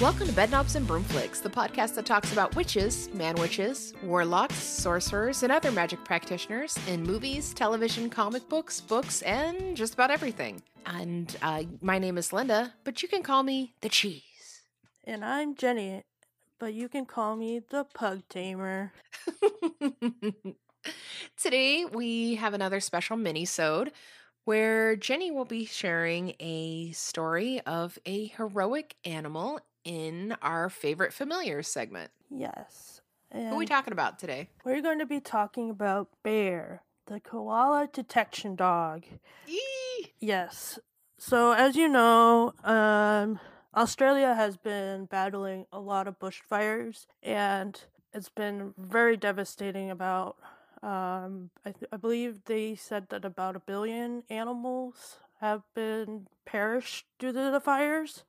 Welcome to Bedknobs and Broomflicks, the podcast that talks about witches, man witches, warlocks, sorcerers, and other magic practitioners in movies, television, comic books, books, and just about everything. And uh, my name is Linda, but you can call me the Cheese. And I'm Jenny, but you can call me the Pug Tamer. Today we have another special mini-sode where Jenny will be sharing a story of a heroic animal in our favorite familiars segment. Yes. Who are we talking about today? we're going to be talking about Bear, the koala detection dog. Yee! Yes. So, as you know, um, Australia has been battling a lot of bushfires, and it's been very devastating. About, um, I, th- I believe they said that about a billion animals have been perished due to the fires.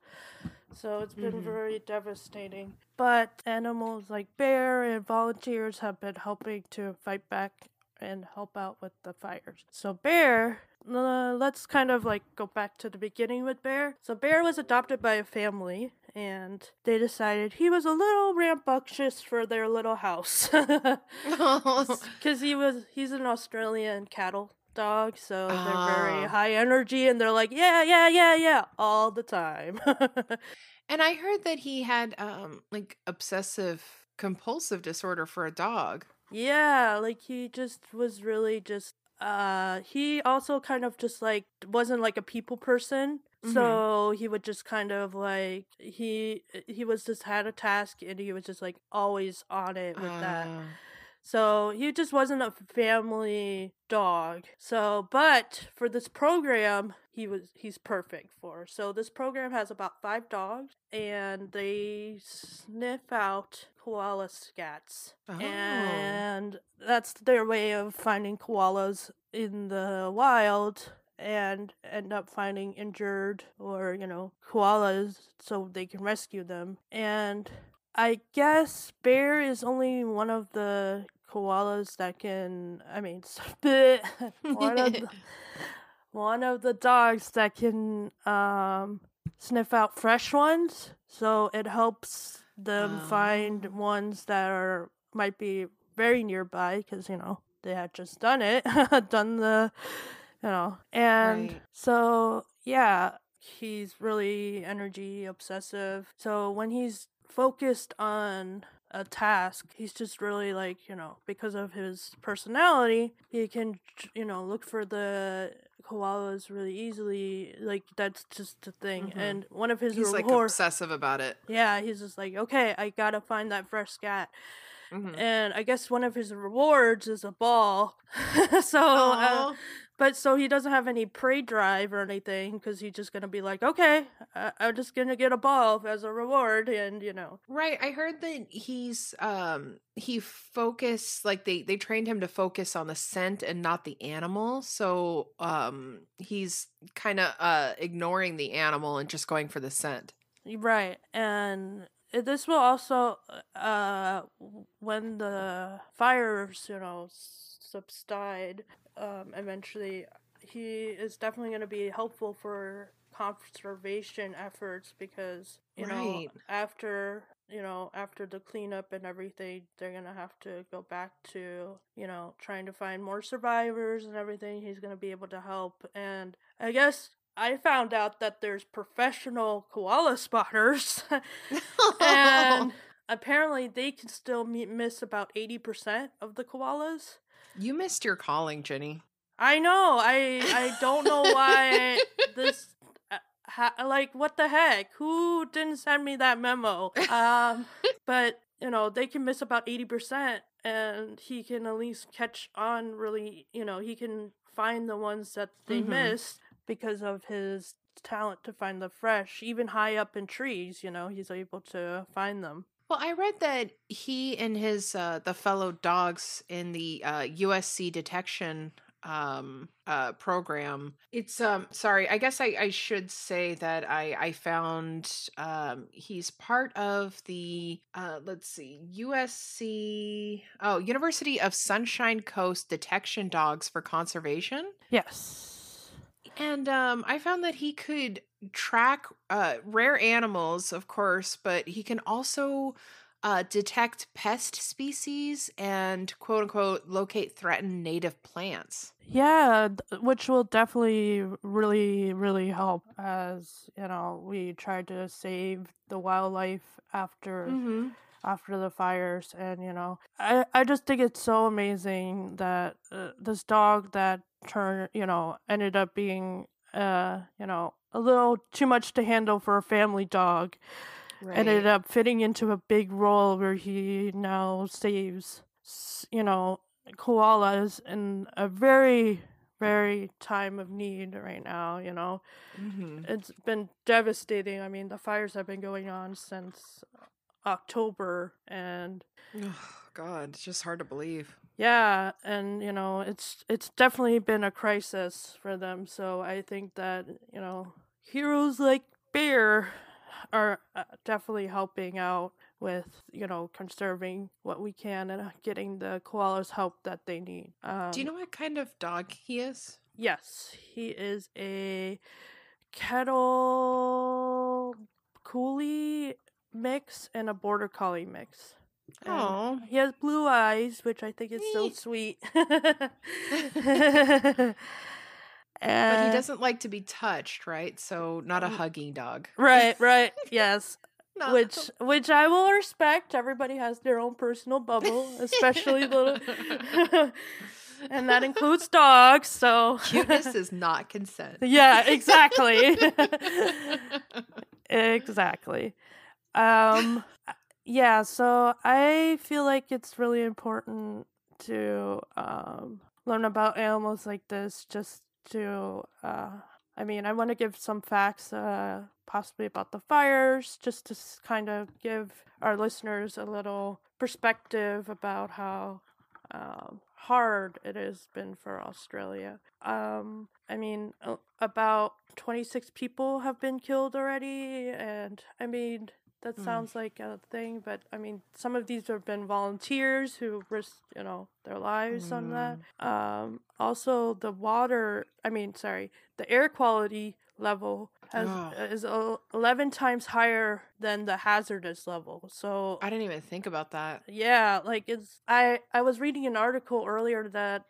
So it's been Mhm. very devastating. But animals like bear and volunteers have been helping to fight back and help out with the fires. So Bear, uh, let's kind of like go back to the beginning with Bear. So Bear was adopted by a family and they decided he was a little rambunctious for their little house. Cuz he was he's an Australian cattle dog, so they're very Ah. high energy and they're like, "Yeah, yeah, yeah, yeah," all the time. and I heard that he had um like obsessive compulsive disorder for a dog. Yeah, like he just was really just uh he also kind of just like wasn't like a people person. Mhm. So he would just kind of like he he was just had a task and he was just like always on it with that. So he just wasn't a family dog. So, but for this program, he was he's perfect for. So this program has about five dogs, and they sniff out koala scats, Oh. and that's their way of finding koalas in the wild. And end up finding injured or, you know, koalas so they can rescue them. And I guess bear is only one of the koalas that can. I mean, one of the, one of the dogs that can um, sniff out fresh ones. So it helps them find Oh. ones that are might be very nearby because you know they had just done it, done the, you know, and Right. so yeah, he's really energy obsessive. So when he's focused on a task, he's just really like, you know, because of his personality, he can, you know, look for the koalas really easily. Like that's just the thing. Mhm. And one of his rewards. He's like reward- obsessive about it. yeah, he's just like, okay, I gotta find that fresh scat. Mhm. And I guess one of his rewards is a ball. so, uh. But so he doesn't have any prey drive or anything because he's just gonna be like, okay, I- I'm just gonna get a ball as a reward, and you know, Right. I heard that he's um he focused like they they trained him to focus on the scent and not the animal. So um he's kind of uh ignoring the animal and just going for the scent. right, and this will also, uh, when the fires, you know, subside, um, eventually, he is definitely gonna be helpful for conservation efforts because you know after you know after the cleanup and everything they're gonna have to go back to you know trying to find more survivors and everything. He's gonna be able to help. And i guess i found out that there's professional koala spotters. And apparently they can still miss about 80% of the koalas you missed your calling, Jenny. I know. I I don't know why this uh, ha, like what the heck? Who didn't send me that memo? Um but you know, they can miss about 80% and he can at least catch on really, you know, he can find the ones that they Mhm. missed because of his talent to find the fresh even high up in trees, you know, he's able to find them. Well, I read that he and his uh the fellow dogs in the uh USC detection um uh program it's um sorry i guess i i should say that i i found um he's part of the uh let's see usc oh university of sunshine coast detection dogs for conservation Yes. and um i found that he could track uh rare animals of course but he can also uh, detect pest species and quote unquote locate threatened native plants. Yeah, which will definitely really, really help as, you know, we try to save the wildlife after Mm-hmm. after the fires and you know i i just think it's so amazing that uh, this dog that turned you know ended up being uh you know a little too much to handle for a family dog Right. ended up fitting into a big role where he now saves you know koalas in a very very time of need right now you know Mhm. it's been devastating i mean the fires have been going on since october and Ugh, God, it's just hard to believe. Yeah and you know it's it's definitely been a crisis for them so i think that you know heroes like bear are uh, definitely helping out with you know conserving what we can and uh, getting the koalas help that they need um, Do you know what kind of dog he is? yes he is a kettle Koolie mix and a border collie mix Oh, he has blue eyes, which I think is so sweet. but he doesn't like to be touched, right? So not a Mm. hugging dog. Right, right, yes. No. Which, which I will respect. Everybody has their own personal bubble, especially little, and that includes dogs. So cuteness is not consent. yeah, exactly, exactly. Um, yeah. So I feel like it's really important to um learn about animals like this, just to uh. I mean, I want to give some facts, uh, possibly about the fires, just to kind of give our listeners a little perspective about how um, hard it has been for Australia. Um, I mean, about 26 people have been killed already, and I mean, that Mm. sounds like a thing, but I mean, some of these have been volunteers who risked, you know, their lives on that. Um, also, the water, I mean, sorry, the air quality level has Oh. is 11 times higher than the hazardous level. So I didn't even think about that. yeah, like it's I I was reading an article earlier that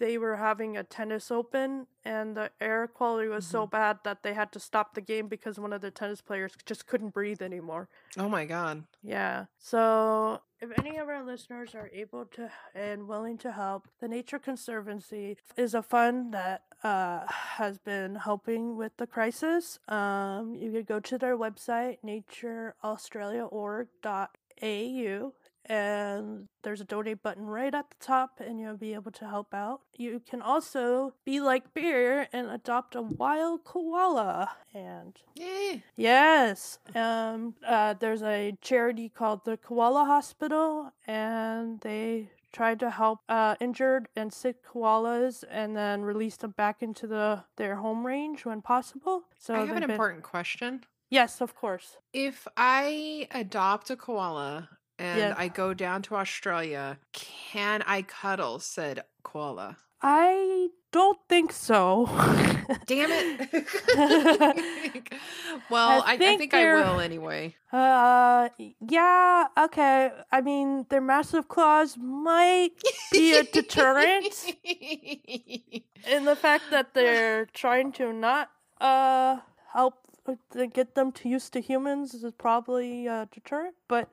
they were having a tennis open and the air quality was so bad that they had to stop the game because one of the tennis players just couldn't breathe anymore. Oh my god. Yeah. So if any of our listeners are able to and willing to help, the Nature Conservancy is a fund that uh, has been helping with the crisis. Um, you could go to their website, natureaustralia.org.au, and there's a donate button right at the top, and you'll be able to help out. You can also be like Bear and adopt a wild koala. And. Yes. Um uh there's a charity called the Koala Hospital and they tried to help uh injured and sick koalas and then release them back into the their home range when possible. So I have an been- important question. Yes, of course. If I adopt a koala and Yeah. I go down to Australia, can I cuddle said koala? I don't think so. Damn it. well, I, I think think, I will anyway. uh yeah, okay. I mean, their massive claws might be a deterrent. and the fact that they're trying to not uh help uh, get them to used to humans is probably a deterrent but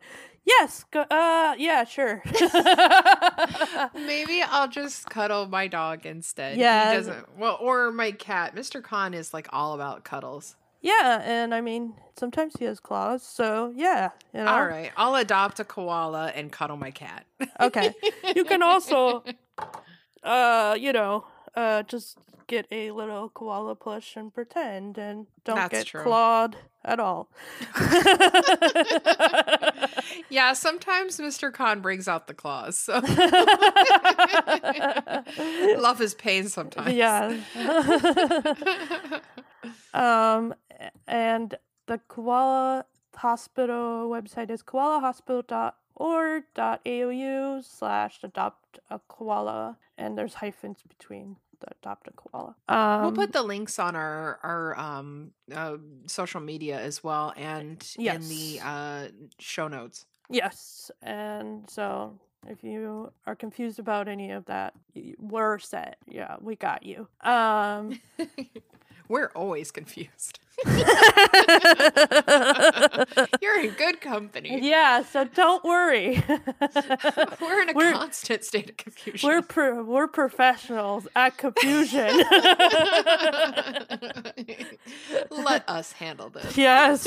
yes go, uh yeah sure Maybe I'll just cuddle my dog instead. Yeah. He doesn't well or my cat. Mr. Khan is like all about cuddles. yeah and i mean sometimes he has claws so yeah you know All right. I'll adopt a koala and cuddle my cat. okay you can also uh you know uh just get a little koala plush and pretend and don't That's get true. clawed at all Yeah, sometimes Mr. Khan brings out the claws. So love is pain sometimes. yeah. um, and the koala hospital website is koalahospital.org.au slash adopt a koala, and there's hyphens between the adopt a koala. Um, we'll put the links on our our um uh, social media as well and in the uh show notes. Yes, and so if you are confused about any of that, we're set. Yeah, we got you. Um, We're always confused. You're in good company. yeah, so don't worry. We're in a We're- constant state of confusion. we're pro- we're professionals at confusion. Let us handle this. yes.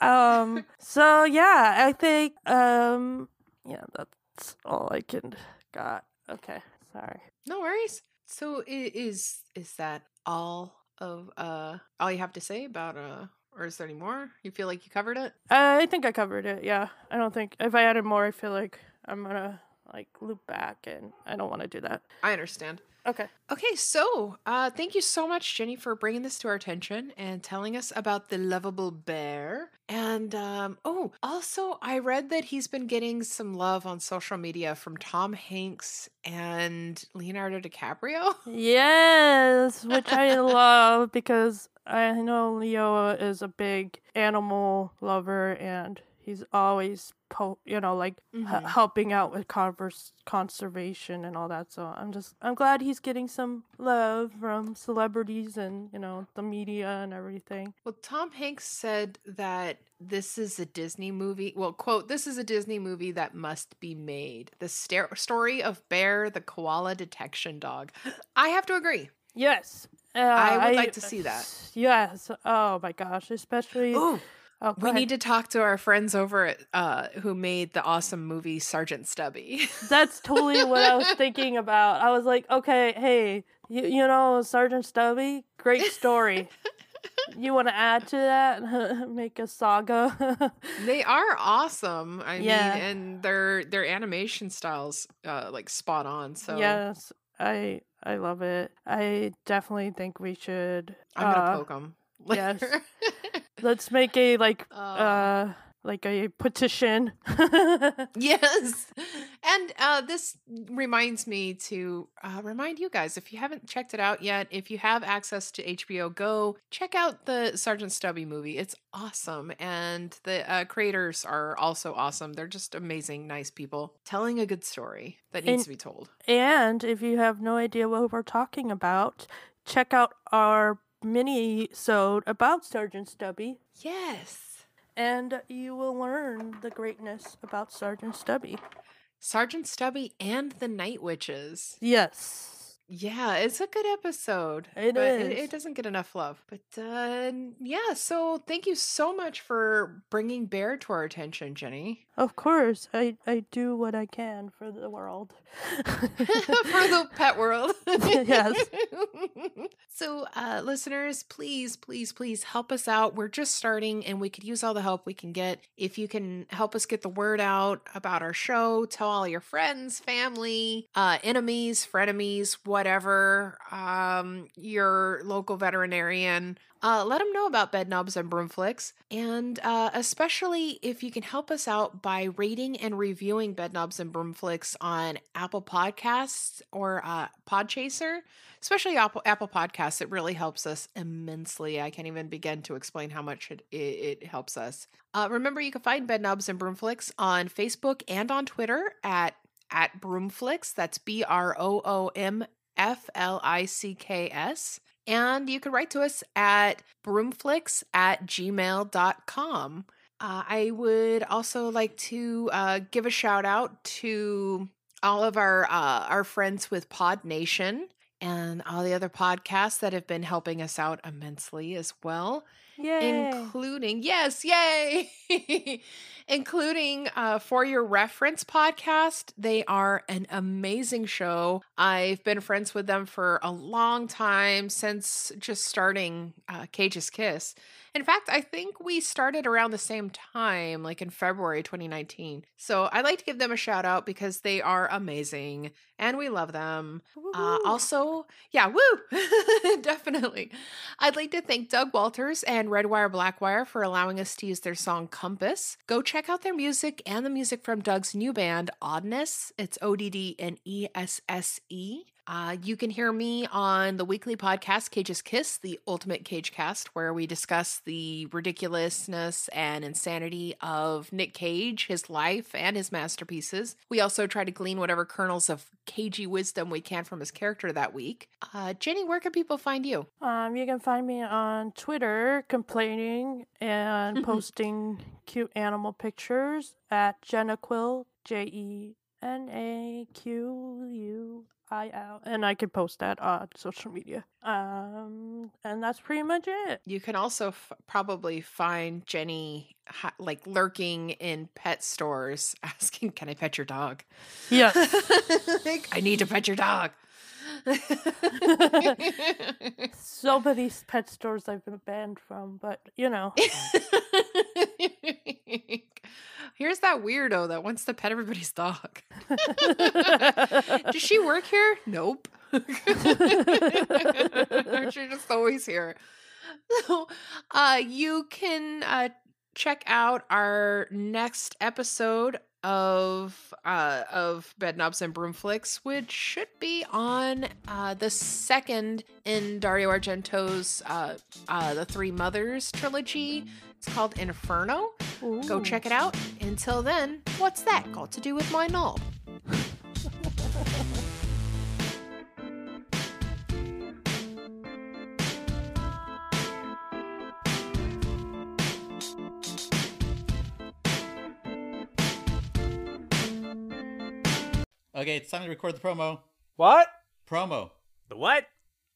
um. So yeah, I think um. Yeah, that's all I can got. Okay, sorry. No worries. So is is that all of uh all you have to say about uh or is there any more? You feel like you covered it? I think I covered it. Yeah, I don't think if I added more, I feel like I'm gonna like loop back, and I don't want to do that. I understand. Okay. Okay, so uh, thank you so much, Jenny, for bringing this to our attention and telling us about the lovable bear. And um, oh, also, I read that he's been getting some love on social media from Tom Hanks and Leonardo DiCaprio. Yes, which I love because I know Leo is a big animal lover and he's always po- you know like h- Mhm. helping out with converse conservation and all that. So I'm just I'm glad he's getting some love from celebrities and you know the media and everything. Well, Tom Hanks said that this is a Disney movie. Well, quote, this is a Disney movie that must be made. The sta- story of Bear, the koala detection dog. I have to agree. Yes. Uh, I would like to see that. Yes. Oh my gosh, especially Ooh, oh, we need to talk to our friends over at uh who made the awesome movie Sergeant Stubby. That's totally what I was thinking about. I was like, okay, hey, you, you know, Sergeant Stubby, great story. you want to add to that? Make a saga? they are awesome. I Yeah. mean, and their their animation styles uh like spot on. So Yes, I I love it. I definitely think we should. I'm gonna uh, poke them. yes. Let's make a like uh, uh like a petition. Yes. And uh, this reminds me to uh, remind you guys if you haven't checked it out yet, if you have access to HBO Go, check out the Sergeant Stubby movie. It's awesome. And the uh, creators are also awesome. They're just amazing, nice people telling a good story that needs And- to be told. And if you have no idea what we're talking about, check out our mini sode about Sergeant Stubby, Yes. and you will learn the greatness about Sergeant Stubby. Sergeant Stubby and the Night Witches. Yes. Yeah, it's a good episode. It but It, is. it doesn't get enough love. But uh, yeah, so thank you so much for bringing Bear to our attention, Jenny. Of course, I, I do what I can for the world. for the pet world. Yes. so, uh, listeners, please, please, please help us out. We're just starting and we could use all the help we can get. If you can help us get the word out about our show, tell all your friends, family, uh, enemies, frenemies, whatever, um, your local veterinarian. Uh, let them know about Bed Knobs and Broomflicks. And uh, especially if you can help us out by rating and reviewing Bed Knobs and Broomflicks on Apple Podcasts or uh, Podchaser, especially Apple, Apple Podcasts. It really helps us immensely. I can't even begin to explain how much it, it, it helps us. Uh, remember, you can find Bed Knobs and Broomflicks on Facebook and on Twitter at, at Broomflicks. That's B R O O M F L I C K S. And you can write to us at broomflicks at gmail.com. Uh, I would also like to uh, give a shout out to all of our uh, our friends with Pod Nation and all the other podcasts that have been helping us out immensely as well. Yay. including yes yay including uh, for your reference podcast they are an amazing show. I've been friends with them for a long time since just starting uh, cage's kiss. In fact i think we started around the same time like in february 2019 so I'd like to give them a shout out because they are amazing and we love them. Uh, also yeah woo! Definitely. I'd like to thank Doug Walters and Redwire Blackwire for allowing us to use their song Compass. Go check out their music and the music from Doug's new band, Oddness. It's O D D N E S S E. Uh, you can hear me on the weekly podcast Cage's Kiss, the ultimate cage cast, where we discuss the ridiculousness and insanity of Nick Cage, his life, and his masterpieces. We also try to glean whatever kernels of cagey wisdom we can from his character that week. Uh, Jenny, where can people find you? Um, you can find me on Twitter complaining and posting cute animal pictures at Jenaquil, J E N A Q U I L, and I could post that on social media. Um, and that's pretty much it. You can also f- probably find Jenny like lurking in pet stores asking, Can I pet your dog? Yes. like, I need to pet your dog. so many pet stores I've been banned from, but you know, Here's that weirdo that wants to pet everybody's dog. Does she work here? Nope. She's just always here. So, uh, you can uh, check out our next episode of uh of Bed Knobs and Broomflicks, which should be on uh the second in Dario Argento's uh uh the Three Mothers trilogy. It's called Inferno. Go check it out. Until then, what's that got to do with my knob? Okay, it's time to record the promo. What? Promo. The what?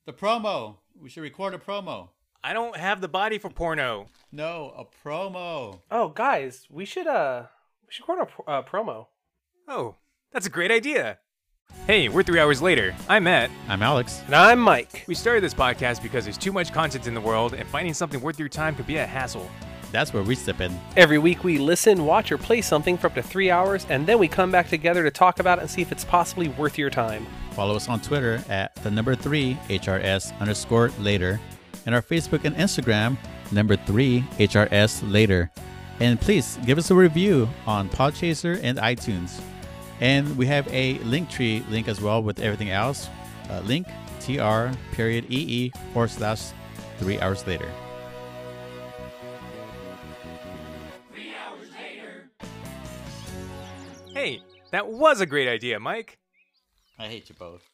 The promo. We should record a promo. I don't have the body for porno. No, a promo. Oh, guys, we should uh, we should record a pro- uh, promo. Oh, that's a great idea. Hey, we're three hours later. I'm Matt. I'm Alex. And I'm Mike. We started this podcast because there's too much content in the world, and finding something worth your time could be a hassle. That's where we step in. Every week we listen, watch, or play something for up to three hours, and then we come back together to talk about it and see if it's possibly worth your time. Follow us on Twitter at the number three HRS underscore later, and our Facebook and Instagram number three HRS later. And please give us a review on Podchaser and iTunes. And we have a Linktree link as well with everything else. Uh, link tr period ee forward slash three hours later. Hey, that was a great idea, Mike. I hate you both.